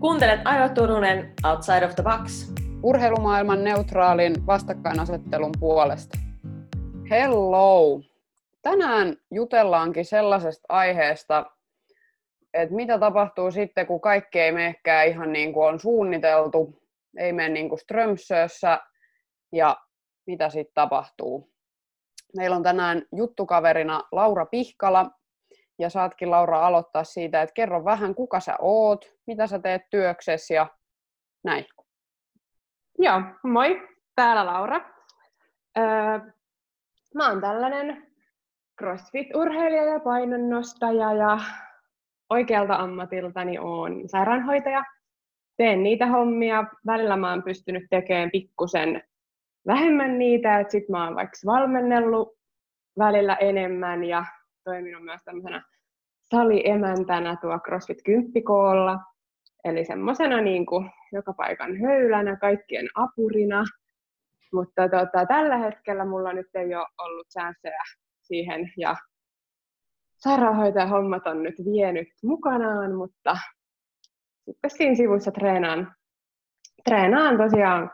Kuuntelet Aiva Turunen Outside of the Box. Urheilumaailman neutraalin vastakkainasettelun puolesta. Hello! Tänään jutellaankin sellaisesta aiheesta, että mitä tapahtuu sitten, kun kaikki ei menekään ihan niin kuin on suunniteltu, ei mene niin kuin Strömsössä, ja mitä sitten tapahtuu. Meillä on tänään juttukaverina Laura Pihkala, ja saatkin Laura aloittaa siitä, että kerro vähän kuka sä oot, mitä sä teet työksessä ja näin. Joo, moi. Täällä Laura. Öö, mä oon tällainen CrossFit-urheilija ja painonnostaja ja oikealta ammatiltani oon sairaanhoitaja. Teen niitä hommia. Välillä mä oon pystynyt tekemään pikkusen vähemmän niitä, että sit mä oon vaikka valmennellut välillä enemmän ja toiminut myös tämmöisenä saliemäntänä tuo CrossFit 10 koolla. Eli semmoisena niin joka paikan höylänä, kaikkien apurina. Mutta tota, tällä hetkellä mulla nyt ei ole ollut chanceja siihen ja sairaanhoitajahommat on nyt vienyt mukanaan, mutta sitten siinä sivussa treenaan, treenaan tosiaan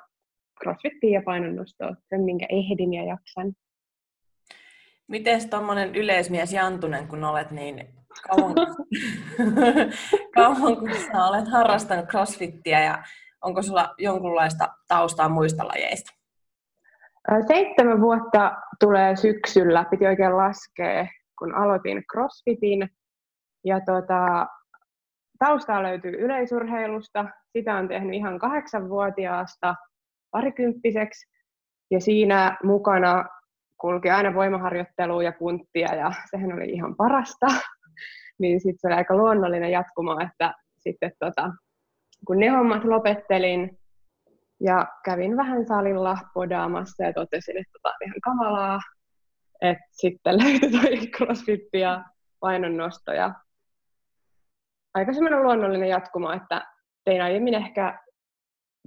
crossfittia ja painonnostoa, sen minkä ehdin ja jaksan. Miten tuommoinen yleismies Jantunen, kun olet niin kauan, kauan kun sä olet harrastanut crossfittiä ja onko sulla jonkunlaista taustaa muista lajeista? Seitsemän vuotta tulee syksyllä, piti oikein laskea, kun aloitin crossfitin. Ja tota, taustaa löytyy yleisurheilusta. Sitä on tehnyt ihan kahdeksanvuotiaasta parikymppiseksi. Ja siinä mukana kulki aina voimaharjoittelua ja punttia ja sehän oli ihan parasta. niin sitten se oli aika luonnollinen jatkumo, että sitten tota, kun ne hommat lopettelin ja kävin vähän salilla podaamassa ja totesin, että tota on ihan kamalaa, että sitten löytyi toi crossfit ja painonnosto ja aika semmoinen luonnollinen jatkumo, että tein aiemmin ehkä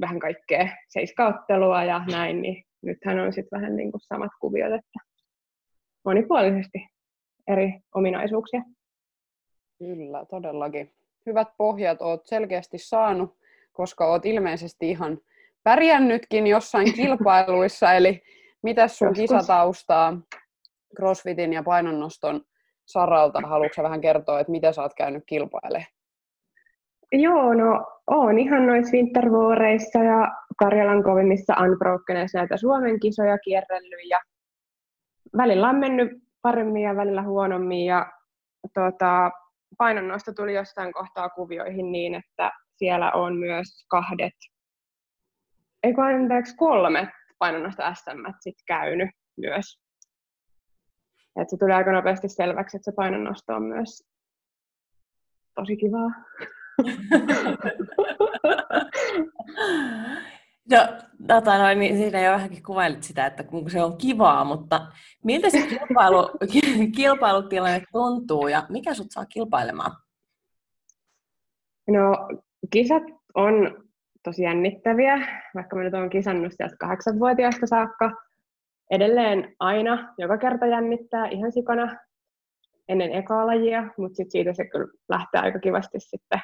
vähän kaikkea seiskauttelua ja näin, niin nythän on sitten vähän niin kuin samat kuviot, että monipuolisesti eri ominaisuuksia. Kyllä, todellakin. Hyvät pohjat oot selkeästi saanut, koska oot ilmeisesti ihan pärjännytkin jossain kilpailuissa, eli mitä sun kisataustaa CrossFitin ja painonnoston saralta? Haluatko vähän kertoa, että mitä sä oot käynyt kilpailemaan? Joo, no oon ihan noissa wintervuoreissa ja Karjalan kovimmissa Unbrokenissa näitä Suomen kisoja kierrellyt ja välillä on mennyt paremmin ja välillä huonommin ja tuota, painonnosto tuli jossain kohtaa kuvioihin niin, että siellä on myös kahdet, ei anteeksi kolme painonnosto SM sit käynyt myös. Et se tuli aika nopeasti selväksi, että se painonnosto on myös tosi kivaa. No, tota noin, niin siinä jo vähänkin kuvailit sitä, että kun se on kivaa, mutta miltä se kilpailu, kilpailutilanne tuntuu ja mikä sut saa kilpailemaan? No, kisat on tosi jännittäviä, vaikka mä nyt olen kisannut sieltä kahdeksanvuotiaasta saakka. Edelleen aina, joka kerta jännittää ihan sikana ennen ekaa lajia, mutta sit siitä se kyllä lähtee aika kivasti sitten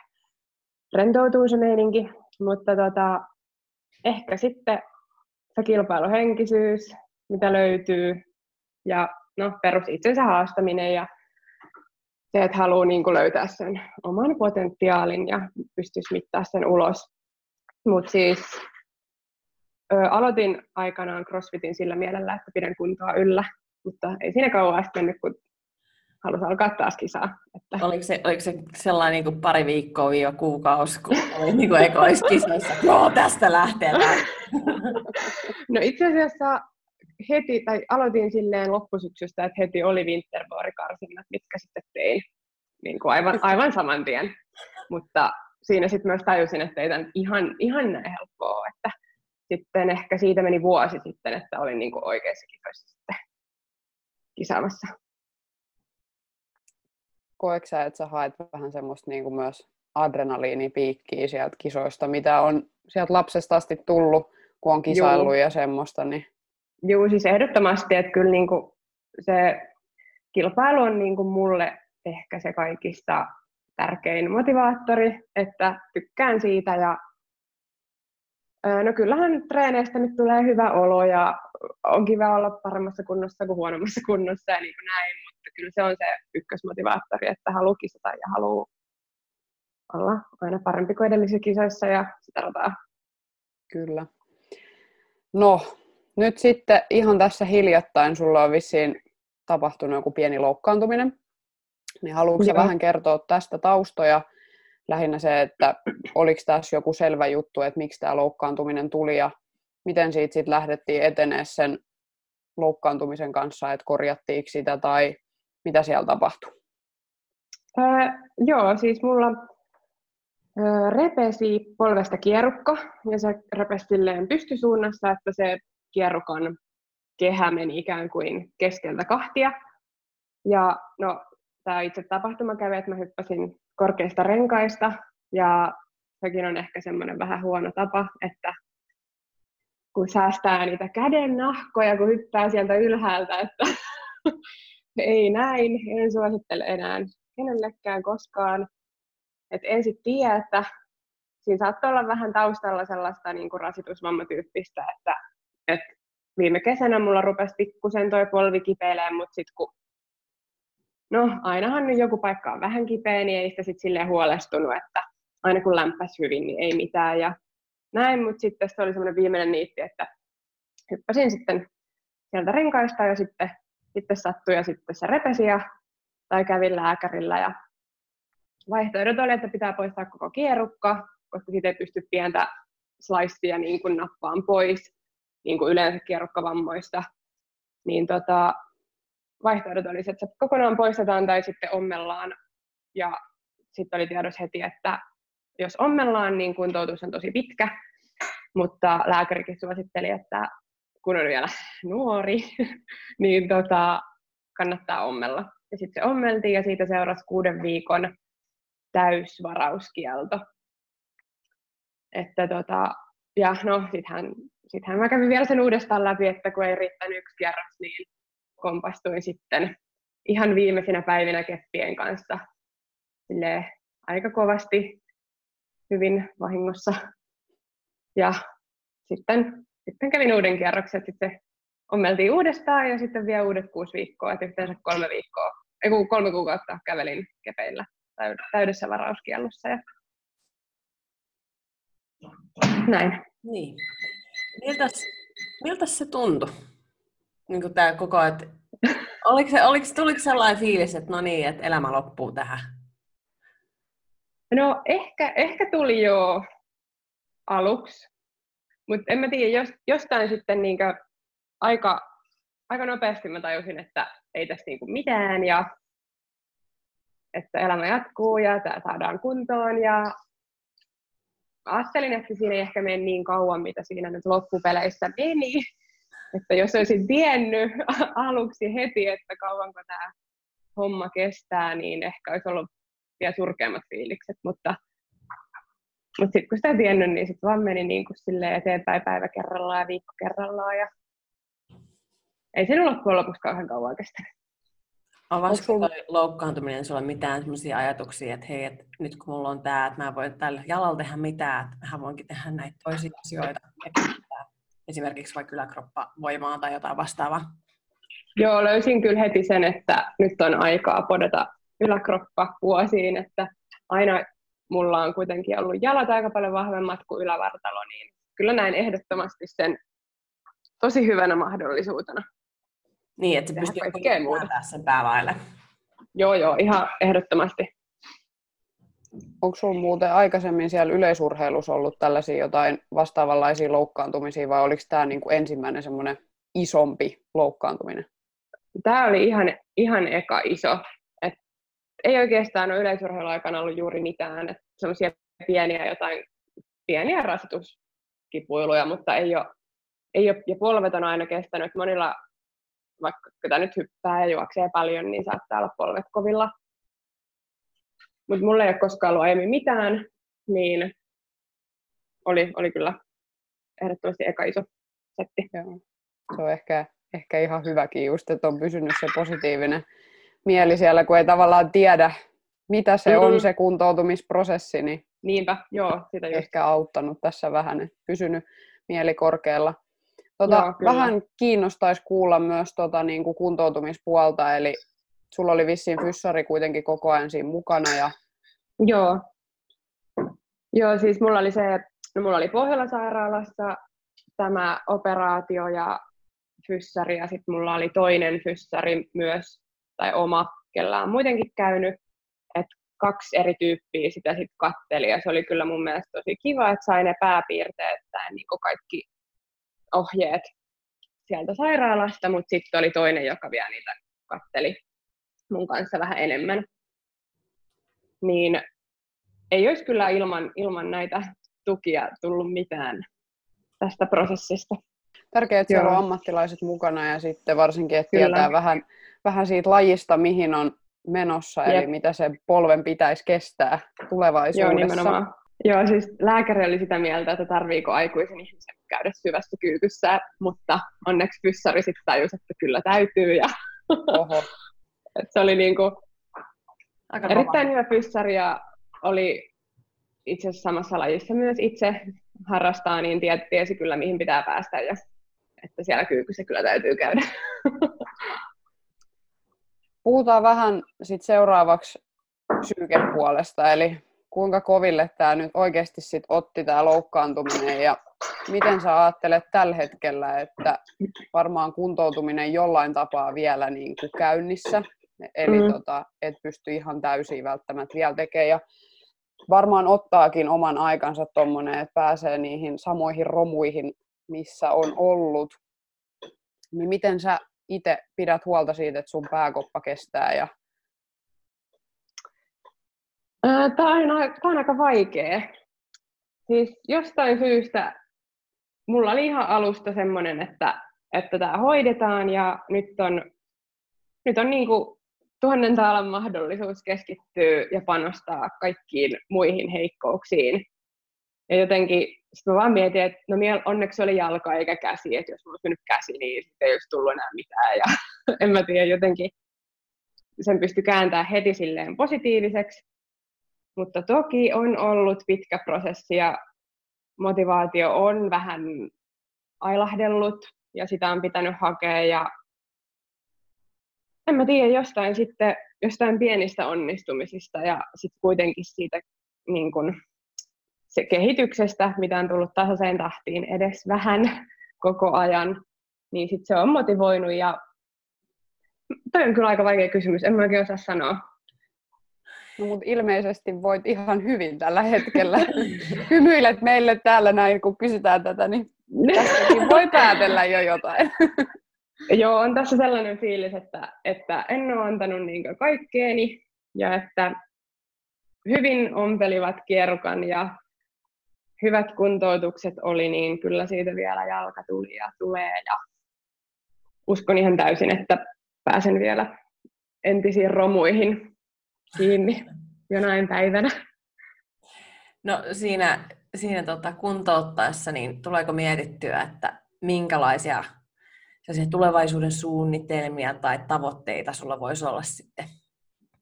rentoutuu se meininki. Mutta tota, ehkä sitten se kilpailuhenkisyys, mitä löytyy, ja no, perus itsensä haastaminen ja se, että haluaa niin kuin löytää sen oman potentiaalin ja pystyisi mittaa sen ulos. Mutta siis ö, aloitin aikanaan CrossFitin sillä mielellä, että pidän kuntoa yllä, mutta ei siinä kauan mennyt, kun halusi alkaa taas kisaa. Että... Oliko, se, oliko se sellainen niin kuin pari viikkoa viiva kuukausi, kun oli niin kuin ekoissa kisoissa, joo, tästä lähtee No itse asiassa heti, tai aloitin silleen loppusyksystä, että heti oli winterboard mitkä sitten tein niin kuin aivan, aivan saman tien. Mutta siinä sitten myös tajusin, että ei tämän ihan, ihan näin helppoa, että sitten ehkä siitä meni vuosi sitten, että olin niin kuin oikeissa kisoissa sitten kisaamassa koetko sä, että sä haet vähän semmoista niin kuin myös adrenaliinipiikkiä sieltä kisoista, mitä on sieltä lapsesta asti tullut, kun on kisailu ja semmoista? Niin... Joo, siis ehdottomasti, että kyllä niin kuin se kilpailu on niin kuin mulle ehkä se kaikista tärkein motivaattori, että tykkään siitä ja No kyllähän treeneistä nyt tulee hyvä olo ja on kiva olla paremmassa kunnossa kuin huonommassa kunnossa ja niin kuin näin, mutta kyllä se on se ykkösmotivaattori, että haluaa kisata ja haluaa olla aina parempi kuin edellisissä kisoissa ja sitä rataa. Kyllä. No, nyt sitten ihan tässä hiljattain sulla on vissiin tapahtunut joku pieni loukkaantuminen. Niin haluatko vähän kertoa tästä taustoja? Lähinnä se, että oliko tässä joku selvä juttu, että miksi tämä loukkaantuminen tuli ja miten siitä sitten lähdettiin etenee sen loukkaantumisen kanssa, että korjattiinko sitä tai mitä siellä tapahtui? Öö, joo, siis mulla öö, repesi polvesta kierukka ja se repesi silleen pystysuunnassa, että se kierukan kehä meni ikään kuin keskeltä kahtia. Ja no, tämä itse tapahtuma kävi, että mä hyppäsin korkeista renkaista ja sekin on ehkä semmoinen vähän huono tapa, että kun säästää niitä käden nahkoja, kun hyppää sieltä ylhäältä, että ei näin, en suosittele enää kenellekään koskaan. Et en sitten tiedä, että siinä saattaa olla vähän taustalla sellaista niin kuin rasitusvammatyyppistä, että, että viime kesänä mulla rupesi pikkusen toi polvi kipeilemään, mutta sitten kun no ainahan nyt joku paikka on vähän kipeä, niin ei sitä sitten silleen huolestunut, että aina kun lämpäs hyvin, niin ei mitään ja näin, mutta sitten se oli semmoinen viimeinen niitti, että hyppäsin sitten sieltä renkaista ja sitten, sitten sattui ja sitten se repesi ja, tai kävin lääkärillä ja vaihtoehdot oli, että pitää poistaa koko kierukka, koska siitä ei pysty pientä slicea niin kuin nappaan pois, niin kuin yleensä kierukkavammoista. Niin tota, vaihtoehdot oli, että se kokonaan poistetaan tai sitten ommellaan. Ja sitten oli tiedossa heti, että jos ommellaan, niin kuntoutus on tosi pitkä, mutta lääkärikin suositteli, että kun on vielä nuori, niin tota, kannattaa ommella. Ja sitten se ommeltiin ja siitä seurasi kuuden viikon täysvarauskielto. Että tota, ja no, sittenhän, sittenhän mä kävin vielä sen uudestaan läpi, että kun ei riittänyt yksi kierros, niin kompastuin sitten ihan viimeisinä päivinä keppien kanssa aika kovasti hyvin vahingossa. Ja sitten, sitten kävin uuden kierroksen, sitten ommeltiin uudestaan ja sitten vielä uudet kuusi viikkoa, että yhteensä kolme viikkoa, ei kolme kuukautta kävelin kepeillä täydessä varauskiellossa. Ja näin. Niin. Miltäs, miltäs se tuntui? Niin tämä koko ajan, oliko, se, oliko, tuliko sellainen fiilis, että no niin, että elämä loppuu tähän? No ehkä, ehkä tuli jo aluksi, mutta en mä tiedä, jos, jostain sitten niinkö aika, aika nopeasti mä tajusin, että ei tässä niinku mitään ja että elämä jatkuu ja tämä saadaan kuntoon ja ajattelin, että siinä ei ehkä mene niin kauan, mitä siinä nyt loppupeleissä meni. Että jos olisin tiennyt aluksi heti, että kauanko tämä homma kestää, niin ehkä olisi ollut vielä surkeammat fiilikset, mutta, mutta sitten kun sitä ei tiennyt, niin sitten vaan meni niin kuin eteenpäin päivä kerrallaan ja viikko kerrallaan ja ei se loppujen lopuksi kauhean kauan kestänyt. Avaisiko tuo loukkaantuminen sinulle mitään sellaisia ajatuksia, että hei, että nyt kun mulla on tämä, että mä en voi tällä jalalla tehdä mitään, että mä voinkin tehdä näitä toisia asioita, esimerkiksi vaikka yläkroppavoimaa tai jotain vastaavaa? Joo, löysin kyllä heti sen, että nyt on aikaa podata yläkroppa vuosiin, että aina mulla on kuitenkin ollut jalat aika paljon vahvemmat kuin ylävartalo, niin kyllä näin ehdottomasti sen tosi hyvänä mahdollisuutena. Niin, että se pystyy kaikkea muuta sen päälaille. Joo, joo, ihan ehdottomasti. Onko sinulla muuten aikaisemmin siellä yleisurheilussa ollut tällaisia jotain vastaavanlaisia loukkaantumisia vai oliko tämä niinku ensimmäinen semmoinen isompi loukkaantuminen? Tämä oli ihan, ihan eka iso. Ei oikeastaan ole yleisurheiluaikana ollut juuri mitään. Et semmoisia pieniä jotain pieniä rasituskipuiluja, mutta ei ole, ei ole, ja polvet on aina kestänyt. Monilla vaikka ketä nyt hyppää ja juoksee paljon, niin saattaa olla polvet kovilla. Mutta mulla ei ole koskaan ollut aiemmin mitään, niin oli, oli kyllä ehdottomasti eka iso setti. Joo. Se on ehkä, ehkä ihan hyväkin just, että on pysynyt se positiivinen mieli siellä, kun ei tavallaan tiedä, mitä se Mm. on se kuntoutumisprosessi, niin Niinpä, joo, sitä just. ehkä auttanut tässä vähän, että pysynyt mieli korkealla. Tota, Joo, kyllä. vähän kiinnostaisi kuulla myös tota, niin kuin kuntoutumispuolta, eli sulla oli vissiin fyssari kuitenkin koko ajan siinä mukana ja Joo. Joo, siis mulla oli se, että no mulla oli Pohjola-sairaalassa tämä operaatio ja fyssari, ja sitten mulla oli toinen fyssari myös, tai oma, kellä on muutenkin käynyt, että kaksi eri tyyppiä sitä sitten katteli, ja se oli kyllä mun mielestä tosi kiva, että sai ne pääpiirteet tai niin kaikki ohjeet sieltä sairaalasta, mutta sitten oli toinen, joka vielä niitä katteli mun kanssa vähän enemmän. Niin ei olisi kyllä ilman, ilman näitä tukia tullut mitään tästä prosessista. tärkeää, että siellä on ammattilaiset mukana ja sitten varsinkin, että Kyllä. tietää vähän, vähän siitä lajista, mihin on menossa, eli Jep. mitä se polven pitäisi kestää tulevaisuudessa. Joo, nimenomaan. Joo, siis lääkäri oli sitä mieltä, että tarviiko aikuisen ihmisen käydä syvässä kyykyssä, mutta onneksi fyssari sitten tajusi, että kyllä täytyy. Ja, Oho. että se oli niinku Aika erittäin hyvä fyssari ja oli itse asiassa samassa lajissa myös itse harrastaa, niin tie- tiesi kyllä mihin pitää päästä ja että siellä kyykyssä kyllä täytyy käydä. Puhutaan vähän sit seuraavaksi psyykepuolesta, eli kuinka koville tämä nyt oikeasti sit otti tämä loukkaantuminen ja miten sä ajattelet tällä hetkellä, että varmaan kuntoutuminen jollain tapaa vielä niin kuin käynnissä, eli Mm. tota, et pysty ihan täysin välttämättä vielä tekemään ja varmaan ottaakin oman aikansa tuommoinen, että pääsee niihin samoihin romuihin, missä on ollut. Niin miten sä itse pidät huolta siitä, että sun pääkoppa kestää ja Tämä on, tää on aika vaikea. Siis jostain syystä mulla oli ihan alusta semmoinen, että, että tämä hoidetaan ja nyt on, nyt on niin kuin tuhannen taalan mahdollisuus keskittyä ja panostaa kaikkiin muihin heikkouksiin. Ja jotenkin sit mä vaan mietin, että no onneksi oli jalka eikä käsi, että jos mulla olisi mennyt käsi, niin sitten ei olisi tullut enää mitään. Ja en mä tiedä, jotenkin sen pystyi kääntämään heti silleen positiiviseksi. Mutta toki on ollut pitkä prosessi ja motivaatio on vähän ailahdellut ja sitä on pitänyt hakea ja en mä tiedä, jostain sitten, jostain pienistä onnistumisista ja sitten kuitenkin siitä niin kun, se kehityksestä, mitä on tullut tasaiseen tahtiin edes vähän koko ajan, niin sitten se on motivoinut ja toi on kyllä aika vaikea kysymys, en mä oikein osaa sanoa. No, mutta ilmeisesti voit ihan hyvin tällä hetkellä. Hymyilet meille täällä näin, kun kysytään tätä, niin tästäkin voi päätellä jo jotain. Joo, on tässä sellainen fiilis, että, että en ole antanut niin kaikkeeni ja että hyvin ompelivat kierrokan ja hyvät kuntoutukset oli, niin kyllä siitä vielä jalka tuli ja tulee ja uskon ihan täysin, että pääsen vielä entisiin romuihin kiinni jonain päivänä. No siinä, siinä tota kuntouttaessa, niin tuleeko mietittyä, että minkälaisia tulevaisuuden suunnitelmia tai tavoitteita sulla voisi olla sitten?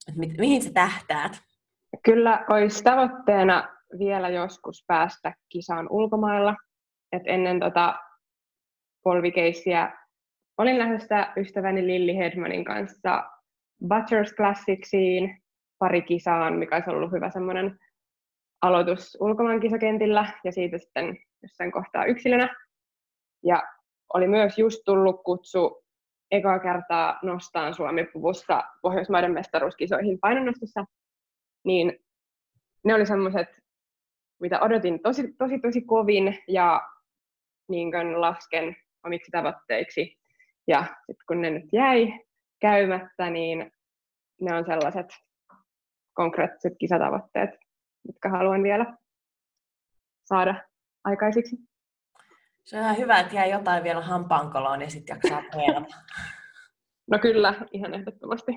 Et mi- mihin sä tähtäät? Kyllä olisi tavoitteena vielä joskus päästä kisaan ulkomailla. Et ennen tota polvikeissiä olin lähdössä ystäväni Lilli Hedmanin kanssa Butchers Classicsiin pari kisaan, mikä olisi ollut hyvä semmoinen aloitus ulkomaan kisakentillä ja siitä sitten jossain kohtaa yksilönä. Ja oli myös just tullut kutsu ekaa kertaa nostaan Suomi-puvussa Pohjoismaiden mestaruuskisoihin painonnostossa, niin ne oli semmoiset, mitä odotin tosi, tosi, tosi kovin ja niin kuin lasken omiksi tavoitteiksi. Ja sitten kun ne nyt jäi käymättä, niin ne on sellaiset konkreettiset kisatavoitteet, mitkä haluan vielä saada aikaisiksi. Se on ihan hyvä, että jää jotain vielä hampaankoloon ja sitten jaksaa treenata. No kyllä, ihan ehdottomasti.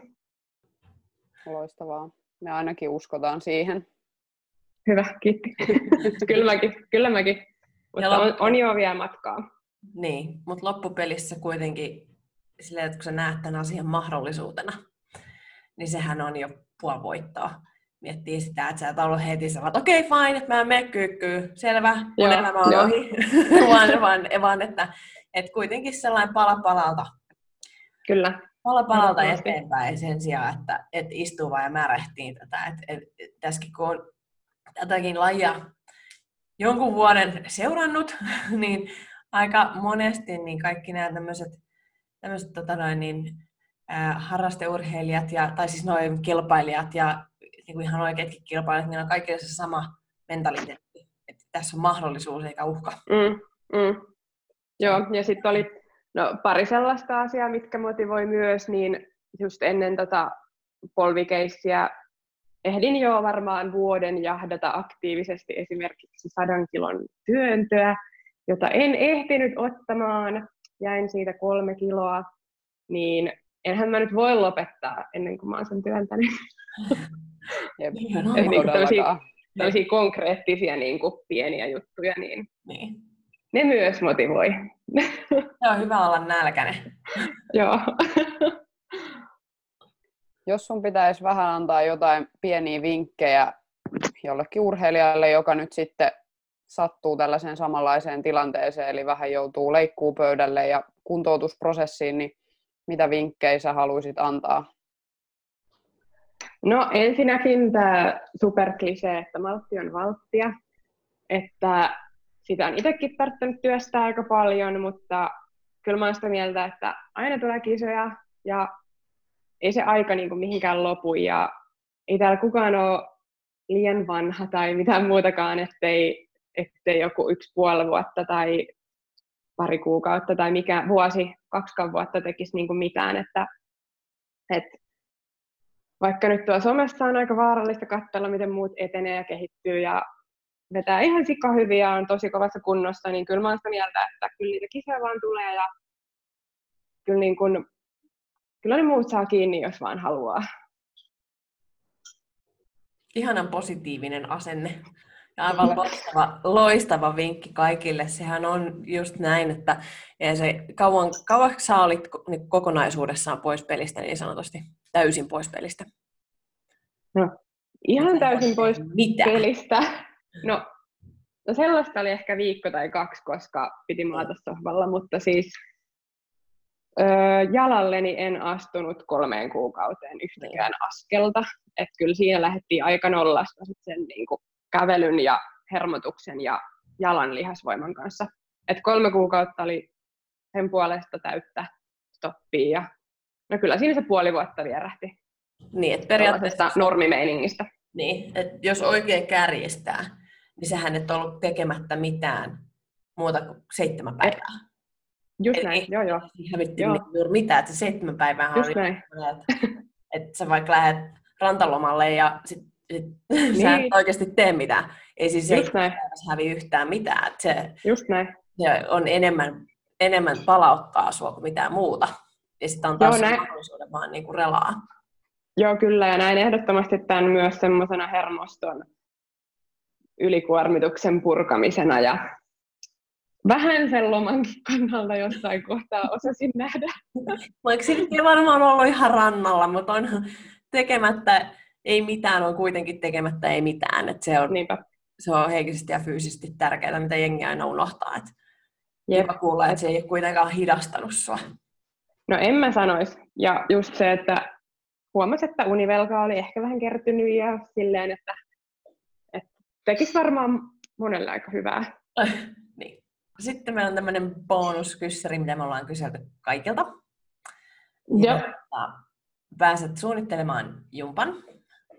Loistavaa. Me ainakin uskotaan siihen. Hyvä, kiitti. kyllä mäkin, kyllä mäkin. Mutta Ja on, on jo vielä matkaa. Niin, mutta loppupelissä kuitenkin silleen, että kun sä näet tämän asian mahdollisuutena, niin sehän on jo puoli voittoa. miettii sitä, että sä et ollut heti että okei, okay, fine, että mä en mene kyykkyyn, selvä, mun Joo, elämä on joo. ohi, vaan, vaan, vaan että, että kuitenkin sellainen pala palalta, Kyllä. pala palalta eteenpäin sen sijaan, että, että istuu vaan ja märehtii tätä. Et, et, et, tässäkin kun on tätäkin lajia jonkun vuoden seurannut, niin aika monesti niin kaikki nämä tämmöiset tämmöiset tota noin, niin, ää, harrasteurheilijat, ja, tai siis noin kilpailijat ja niin kuin ihan oikeatkin kilpailijat, niin on kaikilla se sama mentaliteetti. Että tässä on mahdollisuus eikä uhka. Mm, mm. Joo, ja sitten oli no, pari sellaista asiaa, mitkä motivoi myös, niin just ennen tota polvikeissiä ehdin jo varmaan vuoden jahdata aktiivisesti esimerkiksi sadan kilon työntöä, jota en ehtinyt ottamaan, jäin siitä kolme kiloa, niin enhän mä nyt voi lopettaa ennen kuin mä oon sen työntänyt. Jep, niin kuin tällaisia- todellakaan. Tällaisia konkreettisia niin kuin pieniä juttuja, niin Niin. ne myös motivoi. Se on hyvä olla nälkäinen. Joo. Jos sun pitäisi vähän antaa jotain pieniä vinkkejä jollekin urheilijalle, joka nyt sitten sattuu tällaiseen samanlaiseen tilanteeseen, eli vähän joutuu leikkuupöydälle ja kuntoutusprosessiin, niin mitä vinkkejä sä haluaisit antaa? No ensinnäkin tämä superklisee, että maltti on valttia. Että sitä on itsekin tarvittanut työstää aika paljon, mutta kyllä mä oon sitä mieltä, että aina tulee kisoja ja ei se aika niin kuin mihinkään lopu ja ei täällä kukaan ole liian vanha tai mitään muutakaan, ettei, ettei joku yksi puoli vuotta tai pari kuukautta tai mikä vuosi, kaksikaan vuotta tekisi niin kuin mitään, että, että vaikka nyt tuolla somessa on aika vaarallista katsella, miten muut etenee ja kehittyy ja vetää ihan sika hyvin ja on tosi kovassa kunnossa, niin kyllä mä oon sitä mieltä, että kyllä niitä kisoja vaan tulee ja kyllä, niin kun, kyllä ne muut saa kiinni, jos vaan haluaa. Ihanan positiivinen asenne. Ja aivan loistava, loistava vinkki kaikille. Sehän on just näin, että se kauan, kauaksi sä olit niin kokonaisuudessaan pois pelistä niin sanotusti, täysin pois pelistä. Ihan Sä et täysin pois mitään. pelistä. No, no sellaista oli ehkä viikko tai kaksi, koska piti maata sohvalla, mutta siis öö, jalalleni en astunut kolmeen kuukauteen yhtäkään askelta. Et kyllä siinä lähdettiin aika nollasta sit sen niin kuin, kävelyn ja hermotuksen ja jalan lihasvoiman kanssa. Et kolme kuukautta oli sen puolesta täyttä stoppia ja no kyllä siinä se puoli vuotta vierähti Niin, että periaatteessa normimeiningistä. Niin, että jos oikein kärjistää, niin sähän et ollut tekemättä mitään muuta kuin seitsemän päivää. Just Eli- näin, joo joo. Ei Joo. niinku juuri mitään, että se seitsemän päivää Just oli, näin. että, että sä vaikka lähdet rantalomalle ja sit, sit sä et Niin. oikeasti tee mitään. Ei siis Just seitsemän päivässä hävi yhtään mitään. Että se, just näin. se on enemmän, enemmän palauttaa sua kuin mitään muuta. Ja sitten antaa Joo, sen näin. mahdollisuuden vaan niinku relaa. Joo, kyllä, ja näin ehdottomasti tämän myös semmoisena hermoston ylikuormituksen purkamisena ja vähän sen lomankin kannalta jossain kohtaa osasin nähdä. Vaikka silti varmaan ollut ihan rannalla, mutta on tekemättä ei mitään, on kuitenkin tekemättä ei mitään. Et se, on, Niinpä. se on henkisesti ja fyysisesti tärkeää, mitä jengi aina unohtaa. Et Jep. kuulla, että se ei ole kuitenkaan hidastanut sua. No en mä sanois. Ja just se, että huomasi, että univelka oli ehkä vähän kertynyt ja silleen, että, että tekisi varmaan monelle aika hyvää. Sitten meillä on tämmöinen bonuskyssäri, mitä me ollaan kyselty kaikilta. Joo. Ja pääset suunnittelemaan jumpan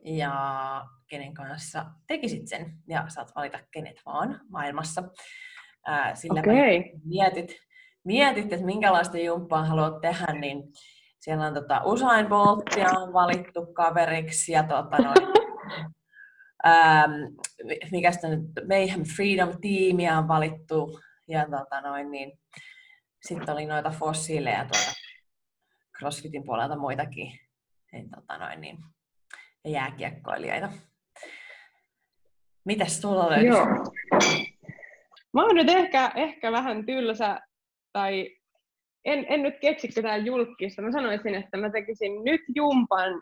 ja kenen kanssa tekisit sen. Ja saat valita kenet vaan maailmassa. Sillä välin mietit, mietit, että minkälaista jumppaa haluat tehdä, niin siellä on tota Usain Boltia on valittu kaveriksi ja tota noin, ähm, mikä sitä nyt, Mayhem Freedom Teamia on valittu ja tota noin, niin sitten oli noita fossiileja tuolta CrossFitin puolelta muitakin niin, tota noin, niin, jääkiekkoilijoita. Mitäs sulla löytyy? Joo. Mä oon nyt ehkä, ehkä vähän tylsä, tai en, en nyt keksi ketään julkista. Mä sanoisin, että mä tekisin nyt jumpan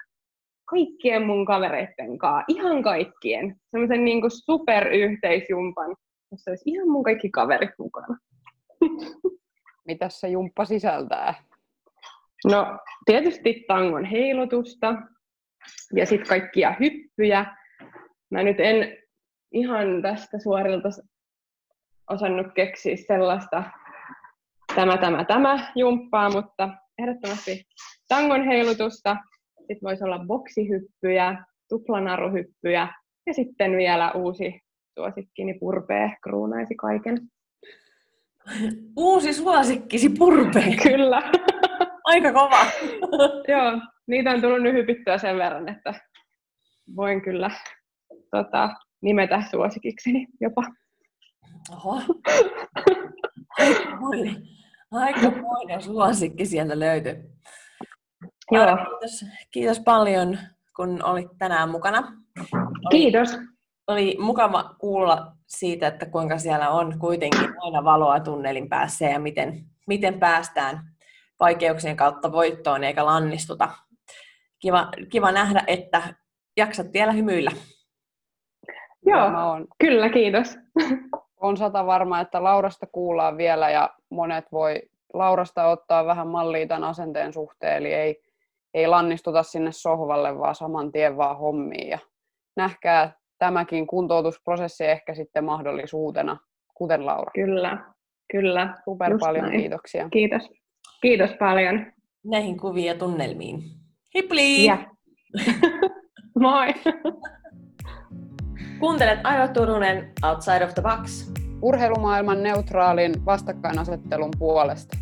kaikkien mun kavereitten kanssa, ihan kaikkien. Semmoisen niin superyhteisjumpan, jossa olisi ihan mun kaikki kaverit mukana. Mitä se jumppa sisältää? No tietysti tangon heilutusta ja sitten kaikkia hyppyjä. Mä nyt en ihan tästä suorilta osannut keksiä sellaista tämä, tämä, tämä jumppaa, mutta ehdottomasti tangon heilutusta. Sitten voisi olla boksihyppyjä, tuplanaruhyppyjä ja sitten vielä uusi suosikkini purpee kruunaisi kaiken. Uusi suosikkisi purpee. Kyllä. Aika kova. Joo, niitä on tullut nyt hypittyä sen verran, että voin kyllä tota, nimetä suosikikseni jopa. Oho. Aikamoinen, aikamoinen suosikki sieltä löytyy. Joo. Kiitos, kiitos paljon, kun olit tänään mukana. Oli, Kiitos. Oli mukava kuulla siitä, että kuinka siellä on kuitenkin aina valoa tunnelin päässä ja miten, miten päästään vaikeuksien kautta voittoon eikä lannistuta. Kiva, kiva nähdä, että jaksat vielä hymyillä. Joo, Mä oon, kyllä, kiitos. on sata varma, että Laurasta kuullaan vielä ja monet voi Laurasta ottaa vähän mallia tämän asenteen suhteen, eli ei, ei lannistuta sinne sohvalle, vaan saman tien vaan hommiin. Ja nähkää tämäkin kuntoutusprosessi ehkä sitten mahdollisuutena, kuten Laura. Kyllä, kyllä. Super just paljon näin. kiitoksia. Kiitos. Kiitos paljon. Näihin kuviin ja tunnelmiin. Hipli! Ja. Moi. Kuuntelet Airo Turunen Outside of the Box. Urheilumaailman neutraalin vastakkainasettelun puolesta.